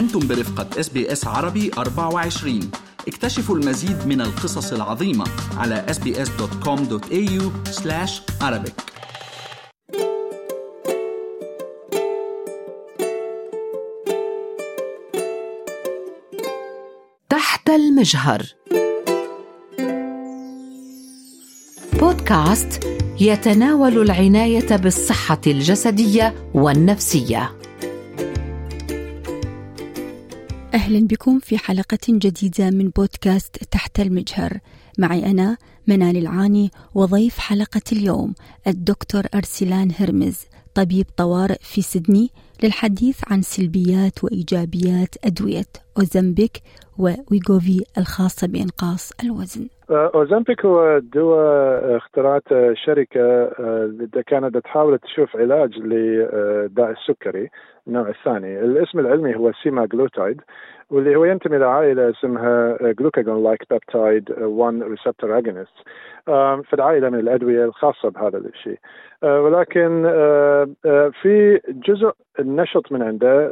أنتم برفقة SBS عربي 24 اكتشفوا المزيد من القصص العظيمة على sbs.com.au arabic. تحت المجهر. بودكاست يتناول العناية بالصحة الجسدية والنفسية. أهلا بكم في حلقة جديدة من بودكاست تحت المجهر معي أنا منال العاني وضيف حلقة اليوم الدكتور أرسلان هرمز طبيب طوارئ في سيدني للحديث عن سلبيات وإيجابيات أدوية اوزمبيك وويغوفي الخاصة بإنقاص الوزن. اوزمبيك هو دواء اخترعت شركة آه، كانت تحاول تشوف علاج لداء السكري النوع الثاني، الاسم العلمي هو semaglutide واللي هو ينتمي لعائلة اسمها glucagon-like peptide 1 receptor agonist في العائله من الأدوية الخاصة بهذا الشيء. آه، ولكن آه، آه، في جزء النشط من عنده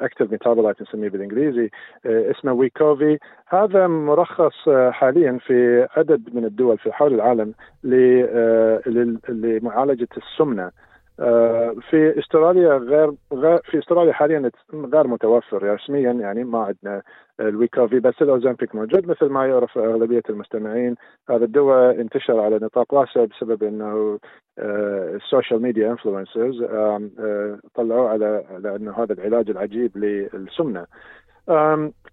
active metabolite نسميه بالإنجليزي اسمه ويكوفي هذا مرخص حاليا في عدد من الدول في حول العالم لمعالجة السمنة. آه، في استراليا غير, غير في استراليا حاليا غير متوفر رسميا يعني ما عندنا الويكوفي بس الاوزمبيك موجود مثل ما يعرف أغلبية المستمعين. هذا الدواء انتشر على نطاق واسع بسبب إنه ال social media influencers طلعوه على على انه هذا العلاج العجيب للسمنة.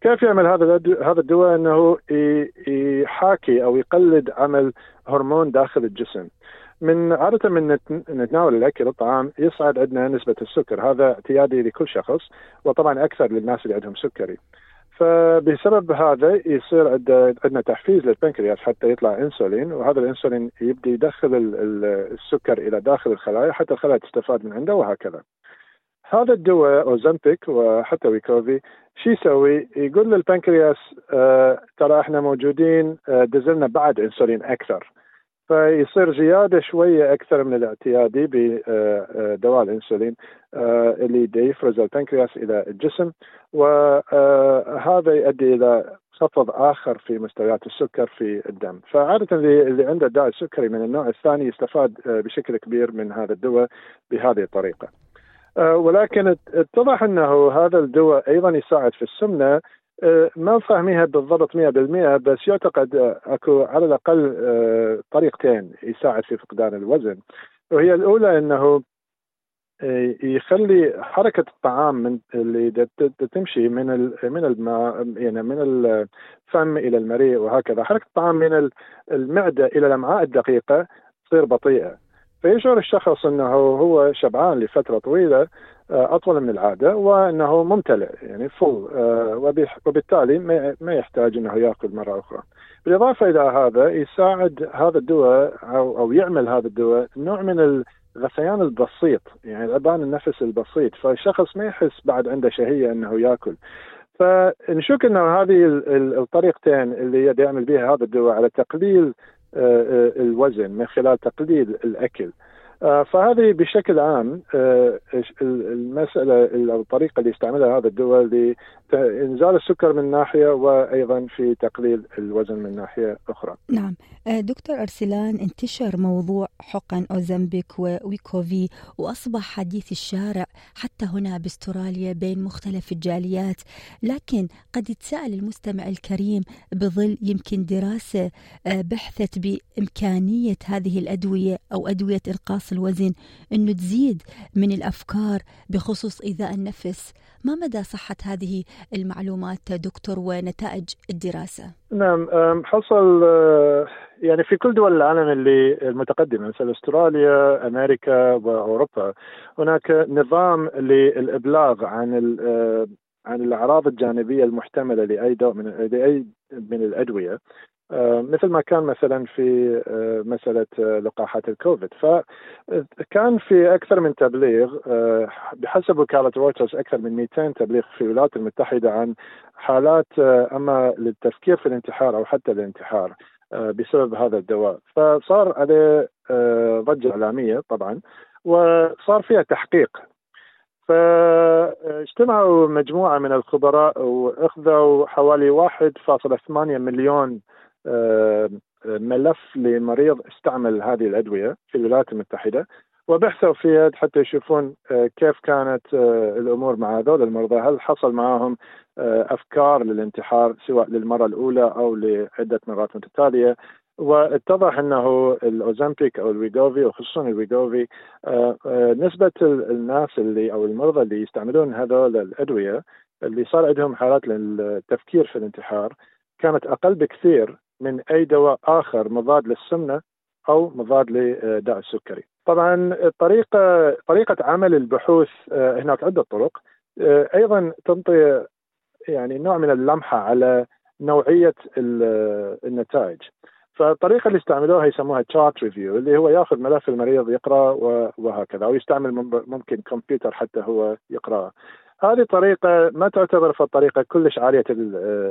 كيف يعمل هذا هذا الدواء؟ إنه يحاكي أو يقلد عمل هرمون داخل الجسم. من عادة من نتناول الأكل الطعام يصعد عندنا نسبة السكر. هذا اعتيادي لكل شخص وطبعا أكثر للناس اللي عندهم سكري. فبسبب هذا يصير عندنا تحفيز للبنكرياس حتى يطلع إنسولين وهذا الإنسولين يبدي يدخل السكر إلى داخل الخلايا حتى الخلايا تستفاد من عنده وهكذا. هذا الدواء اوزمبيك وحتى ويكوفي شو يسوي؟ يقول للبنكرياس آه ترى إحنا موجودين آه دزلنا بعد إنسولين أكثر. فيصير زيادة شوية أكثر من الاعتيادي بدواء الإنسولين آه، اللي يفرز البنكرياس إلى الجسم وهذا يؤدي إلى خفض آخر في مستويات السكر في الدم، فعادة اللي عنده داء السكري من النوع الثاني يستفاد آه، بشكل كبير من هذا الدواء بهذه الطريقة. آه، ولكن اتضح أنه هذا الدواء أيضا يساعد في السمنة. آه، ما فاهميها بالضبط 100% بس يعتقد أكو على الأقل آه، طريقتين يساعد في فقدان الوزن. وهي الأولى أنه يخلي حركة الطعام من اللي تمشي من من الماء يعني من الفم إلى المريء وهكذا. حركة الطعام من المعدة إلى الأمعاء الدقيقة تصير بطيئة. فيشعر الشخص أنه هو شبعان لفترة طويلة آه، أطول من العادة وأنه ممتلئ يعني فول آه، وبالتالي ما يحتاج أنه يأكل مرة أخرى. بالإضافة إلى هذا يساعد هذا الدواء أو يعمل هذا الدواء نوع من الغثيان البسيط يعني الابان النفس البسيط فالشخص ما يحس بعد عنده شهية أنه يأكل. فنشك أنه هذه الطريقتين اللي يعمل بها هذا الدواء على تقليل الوزن من خلال تقليل الأكل. آه، فهذه بشكل عام آه، المسألة أو الطريقة اللي استعملها هذا الدول لإنزال السكر من ناحية وأيضا في تقليل الوزن من ناحية أخرى. نعم. آه، دكتور أرسلان انتشر موضوع حقن أوزمبيك وويكوفي وأصبح حديث الشارع حتى هنا بأستراليا بين مختلف الجاليات. لكن قد يتساءل المستمع الكريم بظل يمكن دراسة بحثت بإمكانية هذه الأدوية أو أدوية الوزن إنه تزيد من الأفكار بخصوص إيذاء النفس. ما مدى صحة هذه المعلومات دكتور ونتائج الدراسة؟ نعم حصل أه، يعني في كل دول العالم اللي المتقدمة مثل أستراليا أمريكا وأوروبا هناك نظام للإبلاغ عن أه، عن الأعراض الجانبية المحتملة لأي دواء من لأي من الأدوية. آه، مثل ما كان مثلا في آه، مسألة آه، لقاحات الكوفيد. فكان في أكثر من تبليغ بحسب وكالة رويترز أكثر من 200 تبليغ في الولايات المتحدة عن حالات أما للتفكير في الانتحار أو حتى الانتحار بسبب هذا الدواء. فصار عليه ضجة إعلامية طبعا وصار فيها تحقيق. فاجتمعوا مجموعة من الخبراء وأخذوا حوالي 1.8 مليون آه، ملف لمريض استعمل هذه الأدوية في الولايات المتحدة وبحثوا فيها حتى يشوفون آه، كيف كانت آه، الأمور مع هذول المرضى، هل حصل معهم أفكار للانتحار سواء للمرة الأولى أو لعدة مرات متتالية، واتضح أنه الاوزمبيك أو الويغوفي وخصوصا الويغوفي آه، آه، نسبة الناس اللي أو المرضى اللي يستعملون هذول الأدوية اللي صار عندهم حالات للتفكير في الانتحار كانت أقل بكثير من أي دواء آخر مضاد للسمنة أو مضاد لداء السكري. طبعا طريقه طريقة عمل البحوث آه، هناك عدة طرق أيضا تنطي يعني نوع من اللمحة على نوعية النتائج. فالطريقة اللي استعملوها يسموها chart review اللي هو يأخذ ملف المريض يقرأ وهكذا أو يستعمل ممكن كمبيوتر حتى هو يقرأ هذه طريقة ما تعتبر في الطريقة كلش عالية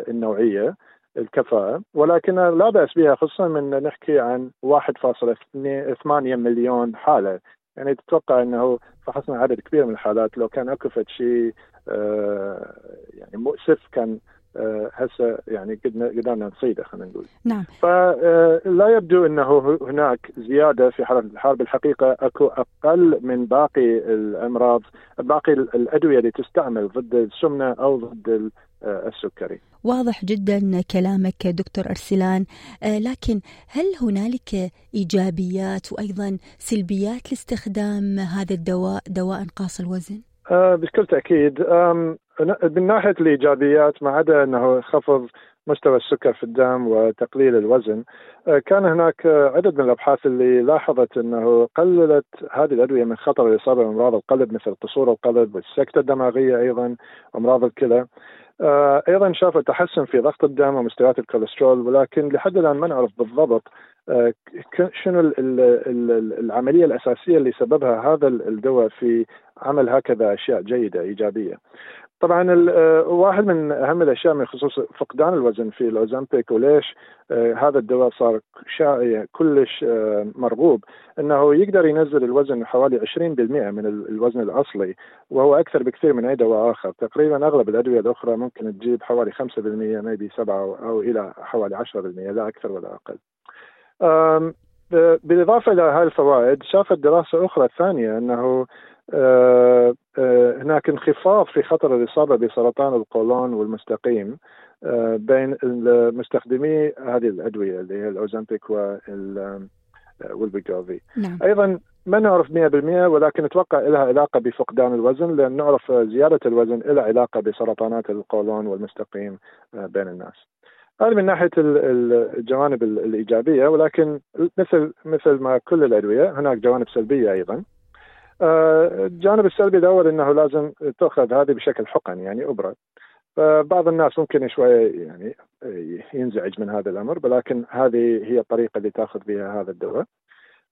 النوعية الكفاءة ولكن لا بأس بها خصوصا من نحكي عن 1.8 مليون حالة. يعني تتوقع إنه فحصنا عدد كبير من الحالات. لو كان أكو شيء آه، يعني مؤسف كان هسه يعني قدرنا نصيده خلينا نقول. نعم. فلا آه، يبدو إنه هناك زيادة في حاله الحرب بالحقيقة أكو أقل من باقي الأمراض باقي الأدوية اللي تستعمل ضد السمنة أو ضد آه، السكري. واضح جدا كلامك دكتور أرسلان. لكن هل هنالك إيجابيات وأيضا سلبيات لاستخدام هذا الدواء دواء قاص الوزن؟ بكل تأكيد. من ناحية الإيجابيات ما عدا أنه خفض مستوى السكر في الدم وتقليل الوزن آه، كان هناك عدد من الأبحاث اللي لاحظت أنه قللت هذه الأدوية من خطر الإصابة بأمراض القلب مثل قصور القلب والسكتة الدماغية أيضا وأمراض الكلى. آه، أيضا شافوا تحسن في ضغط الدم ومستويات الكوليسترول ولكن لحد الآن ما نعرف بالضبط شنو العملية الأساسية اللي سببها هذا الدواء في عمل هكذا أشياء جيدة إيجابية. طبعا آه، واحد من أهم الأشياء من خصوص فقدان الوزن في الاوزمبيك وليش آه، هذا الدواء صار شائع كلش آه، مرغوب إنه يقدر ينزل الوزن حوالي 20% من الوزن الأصلي وهو أكثر بكثير من أي دواء آخر تقريبا أغلب الأدوية الأخرى ممكن تجيب حوالي 5% ميبي 7 أو إلى حوالي 10% لا أكثر ولا أقل. بالإضافة إلى هذه الفوائد شافت دراسة أخرى ثانية أنه آه، آه، هناك انخفاض في خطر الإصابة بسرطان القولون والمستقيم آه، بين مستخدمي هذه الأدوية اللي هي الأوزمبيك والبيجوفي نعم. أيضا ما نعرف 100% ولكن نتوقع لها علاقة بفقدان الوزن لأن نعرف زيادة الوزن لها علاقة بسرطانات القولون والمستقيم بين الناس هذا من ناحية الجوانب الإيجابية ولكن مثل مثل ما كل الأدوية هناك جوانب سلبية أيضا الجانب السلبي الأول إنه لازم تأخذ هذه بشكل حقن يعني أبرة فبعض الناس ممكن شوية يعني ينزعج من هذا الأمر ولكن هذه هي الطريقة اللي تأخذ بها هذا الدواء.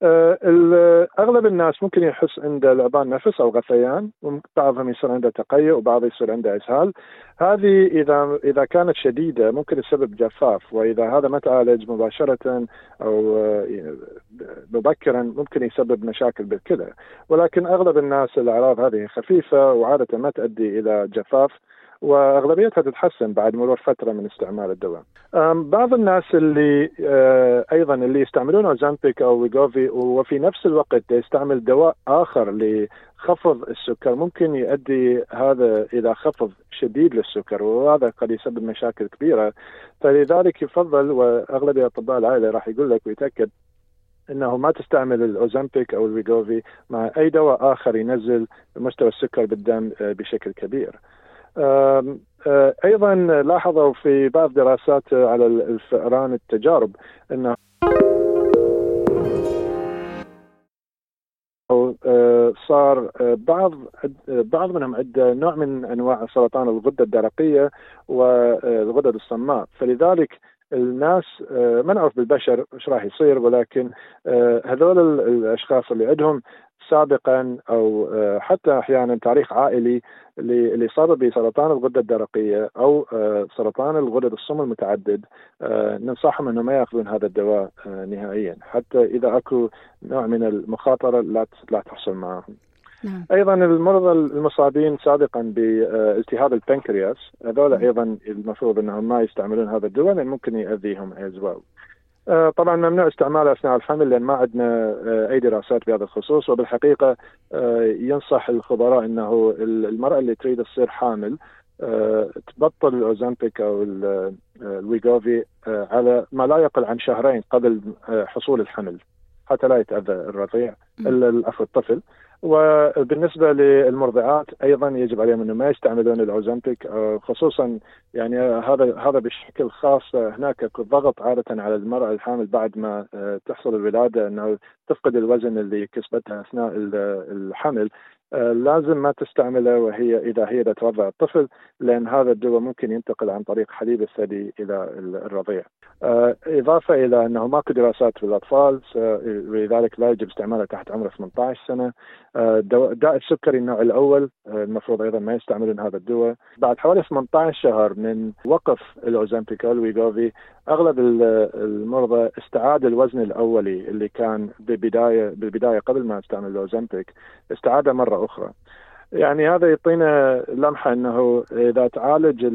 آه، أغلب الناس ممكن يحس عنده لعبان نفس أو غثيان بعضهم يصير عنده تقيؤ وبعض يصير عنده اسهال هذه إذا إذا كانت شديدة ممكن تسبب جفاف وإذا هذا ما تعالج مباشرة أو آه، مبكرا ممكن يسبب مشاكل بالكلى. ولكن أغلب الناس الأعراض هذه خفيفة وعادة ما تؤدي إلى جفاف. وأغلبيتها تتحسن بعد مرور فترة من استعمال الدواء. بعض الناس اللي آه، أيضا اللي يستعملون أوزامبيك أو ويغوفي وفي نفس الوقت يستعمل دواء آخر لخفض السكر ممكن يؤدي هذا إلى خفض شديد للسكر وهذا قد يسبب مشاكل كبيرة فلذلك يفضل واغلب أطباء العائلة راح يقول لك ويتأكد إنه ما تستعمل الاوزمبيك أو الويغوفي مع أي دواء آخر ينزل مستوى السكر بالدم آه، بشكل كبير. آه، أيضا لاحظوا في بعض دراسات على الفئران التجارب انه آه، صار آه، بعض بعض منهم عنده نوع من أنواع سرطان الغدة الدرقية والغدد الصماء. فلذلك الناس ما نعرف بالبشر إيش راح يصير ولكن هذول الأشخاص اللي عندهم سابقا أو آه، حتى أحيانا تاريخ عائلي للاصابه بسرطان الغدة الدرقية أو آه، سرطان الغدد الصم المتعدد آه، ننصحهم انه ما يأخذون هذا الدواء نهائيا حتى إذا أكو نوع من المخاطرة لا لا تحصل معهم. نعم. أيضا المرضى المصابين سابقا بالتهاب البنكرياس هذول أيضا المفروض أنهم ما يستعملون هذا الدواء لأن ممكن ياذيهم as well. آه، طبعا ممنوع استعماله أثناء الحمل لأن ما عندنا آه، أي دراسات بهذا الخصوص وبالحقيقة آه، ينصح الخبراء إنه المرأة اللي تريد تصير حامل تبطل الأوزامبيك أو الويغوفي على ما لا يقل عن شهرين قبل حصول الحمل حتى لا يتاذى الرضيع العفو الطفل. وبالنسبة للمرضعات أيضا يجب عليهم انه ما يستعملون الاوزمبيك آه، خصوصا يعني هذا هذا بشكل خاص هناك ضغط عادة على المرأة الحامل بعد ما آه، تحصل الولادة أنه تفقد الوزن اللي كسبته أثناء الحمل. آه، لازم ما تستعمله وهي إذا هي ترضع الطفل لأن هذا الدواء ممكن ينتقل عن طريق حليب الثدي إلى الرضيع. آه، إضافة إلى أنه ماكو دراسات في الاطفال ولذلك لا يجب استعماله تحت عمر 18 سنة. آه، داء السكري النوع الأول المفروض أيضا ما يستعملون هذا الدواء. بعد حوالي 18 شهر من وقف الاوزمبيك ويغوفي أغلب المرضى استعاد الوزن الأولي اللي كان ببدايه بالبداية قبل ما استعمل الاوزمبيك استعادة مرة أخرى. يعني هذا يعطينا لمحة إنه إذا تعالج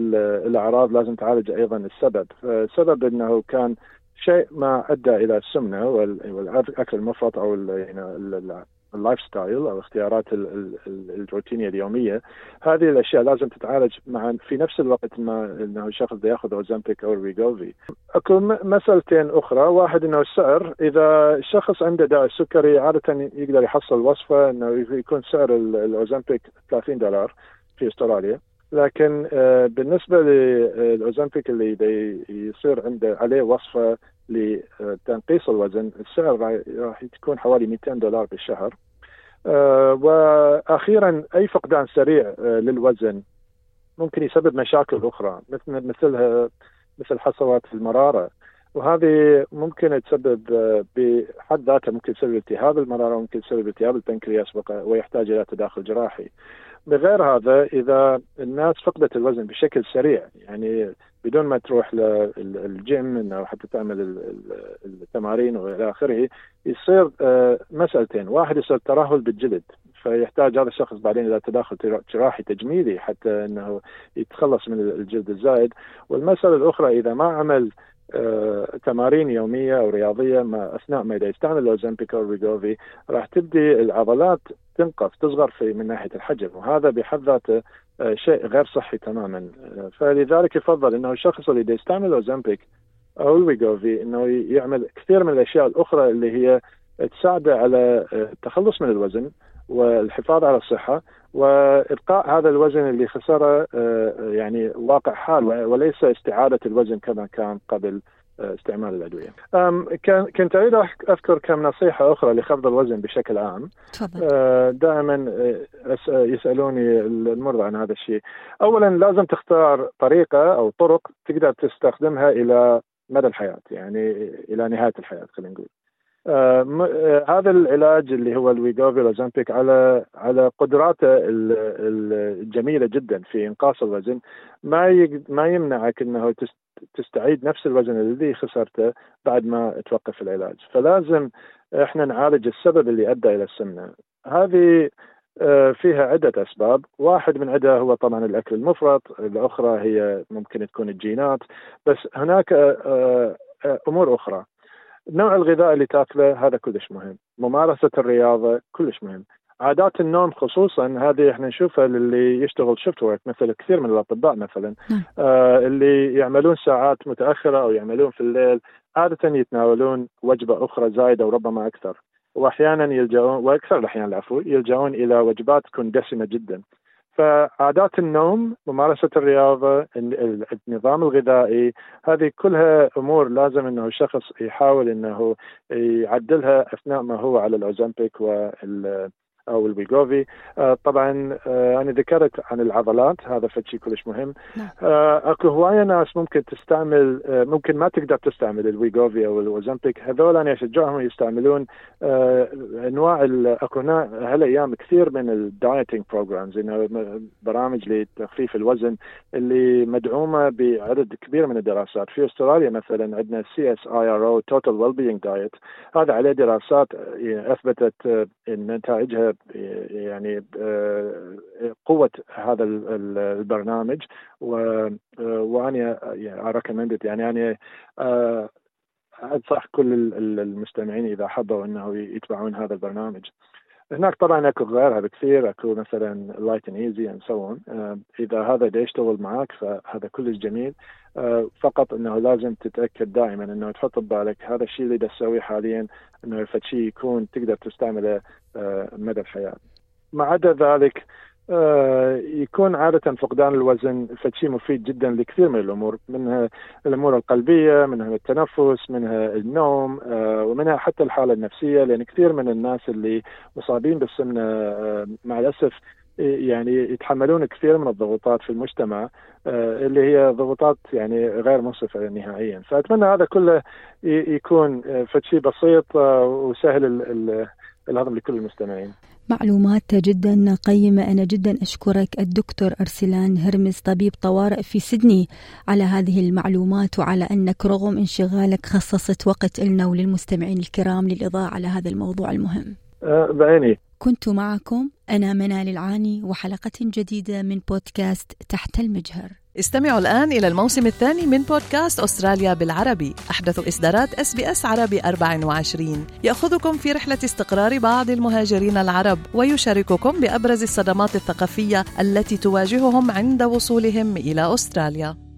الأعراض لازم تعالج أيضا السبب، السبب إنه كان شيء ما أدى إلى السمنة والأكل المفرط أو يعني ال lifestyle أو اختيارات الروتينية اليومية. هذه الأشياء لازم تتعالج مع في نفس الوقت ما إنه الشخص ياخذ اوزمبيك أو ويجوفي أكو مسألتين أخرى. واحد إنه السعر. إذا الشخص عنده داء السكري عادة يقدر يحصل وصفة إنه يكون سعر الاوزمبيك 30 دولار في أستراليا. لكن آه، بالنسبة للاوزمبيك اللي يصير عنده عليه وصفة لتنقيص الوزن السعر راح تكون حوالي 200 دولار بالشهر آه، وأخيرا أي فقدان سريع آه، للوزن ممكن يسبب مشاكل أخرى مثل مثلها مثل حصوات المرارة وهذه ممكن تسبب بحد ذاتها ممكن تسبب التهاب المرارة وممكن تسبب التهاب البنكرياس ويحتاج إلى تداخل جراحي. بغير هذا إذا الناس فقدت الوزن بشكل سريع يعني بدون ما تروح للجيم انه حتى تعمل التمارين وإلى آخره يصير آه، مسألتين، واحد يصير ترهل بالجلد فيحتاج هذا الشخص بعدين إلى تداخل جراحي تجميلي حتى إنه يتخلص من الجلد الزايد، والمسألة الأخرى إذا ما عمل تمارين يومية أو رياضية ما أثناء ما يستعمل الاوزمبيك أو ويجوفي راح تبدي العضلات تنقص تصغر في من ناحية الحجم وهذا بحد ذاته آه، شيء غير صحي تماما. آه، فلذلك يفضل إنه الشخص اللي يستعمل اوزمبيك أو الويجوفي إنه يعمل كثير من الأشياء الأخرى اللي هي تساعده على التخلص من الوزن والحفاظ على الصحة وابقاء هذا الوزن اللي خسره آه، يعني واقع حال وليس استعادة الوزن كما كان قبل آه، استعمال الأدوية. كنت أريد أذكر كم نصيحة أخرى لخفض الوزن بشكل عام. تفضل. آه، دائما يسألوني المرضى عن هذا الشيء. اولا لازم تختار طريقة أو طرق تقدر تستخدمها إلى مدى الحياة يعني إلى نهاية الحياة خلينا نقول. آه، آه، هذا العلاج اللي هو الويغوفي لازمبيك على على قدراته الجميلة جدا في إنقاص الوزن. ما ما يمنعك إنه تستعيد نفس الوزن الذي خسرته بعد ما توقف العلاج. فلازم إحنا نعالج السبب اللي أدى إلى السمنة. هذه آه، فيها عدة أسباب. واحد من عدة هو طبعا الأكل المفرط الأخرى هي ممكن تكون الجينات. بس هناك أمور أخرى. نوع الغذاء اللي تاكله هذا كلش مهم. ممارسة الرياضة كلش مهم. عادات النوم خصوصا هذه إحنا نشوفها للي يشتغل شفت ورك مثل كثير من الأطباء مثلا. نعم. آه اللي يعملون ساعات متأخرة أو يعملون في الليل عاده يتناولون وجبة أخرى زايدة وربما أكثر. واحيانا يلجؤون وأكثر الأحيان العفو يلجؤون إلى وجبات تكون دسمه جدا. فعادات النوم ممارسة الرياضة النظام الغذائي هذه كلها أمور لازم أنه الشخص يحاول أنه يعدلها أثناء ما هو على الأوزمبيك وال أو الويجوفي آه طبعا آه أنا ذكرت عن العضلات هذا شيء كلش مهم. نعم. آه أكو هواية ناس ممكن تستعمل آه ممكن ما تقدر تستعمل الويجوفي أو الاوزمبيك هذول أنا أشجعهم يستعملون آه أنواع أكو هالأيام كثير من ال dieting programs برامج لتخفيف الوزن اللي مدعومة بعدد كبير من الدراسات. في أستراليا مثلا عندنا سي اس اي ار أو توتال ويل بينج دايت هذا عليه دراسات أثبتت إن نتائجها يعني قوة هذا البرنامج وأنا يعني يعني أنا أنصح كل المستمعين إذا حبوا إنه يتبعون هذا البرنامج. هناك طبعا أكو غيرها بكثير أكو مثلا Lite n' Easy and so إذا هذا دا يشتغل معك فهذا كلش جميل. آه، فقط إنه لازم تتأكد دائما إنه تحط ببالك هذا الشيء اللي تسويه حاليا إنه شيء يكون تقدر تستعمله آه، مدى الحياة. ما عدا ذلك آه، يكون عادة فقدان الوزن فشيء مفيد جدا لكثير من الأمور منها الأمور القلبية منها التنفس منها النوم آه، ومنها حتى الحالة النفسية لأن كثير من الناس اللي مصابين بالسمنة آه، مع الأسف يعني يتحملون كثير من الضغوطات في المجتمع اللي هي ضغوطات يعني غير منصفة نهائيا. فأتمنى هذا كله يكون فشي بسيط وسهل الهضم لكل المستمعين. معلومات جدا قيمة. أنا جدا أشكرك الدكتور أرسلان هرمز طبيب طوارئ في سيدني على هذه المعلومات وعلى أنك رغم انشغالك خصصت وقت لنا وللمستمعين الكرام للإضاءة على هذا الموضوع المهم. أه بعيني. كنت معكم. أنا منال العاني وحلقة جديدة من بودكاست تحت المجهر. استمعوا الآن إلى الموسم الثاني من بودكاست أستراليا بالعربي. أحدث إصدارات إس بي إس عربي 24 يأخذكم في رحلة استقرار بعض المهاجرين العرب ويشارككم بأبرز الصدمات الثقافية التي تواجههم عند وصولهم إلى أستراليا.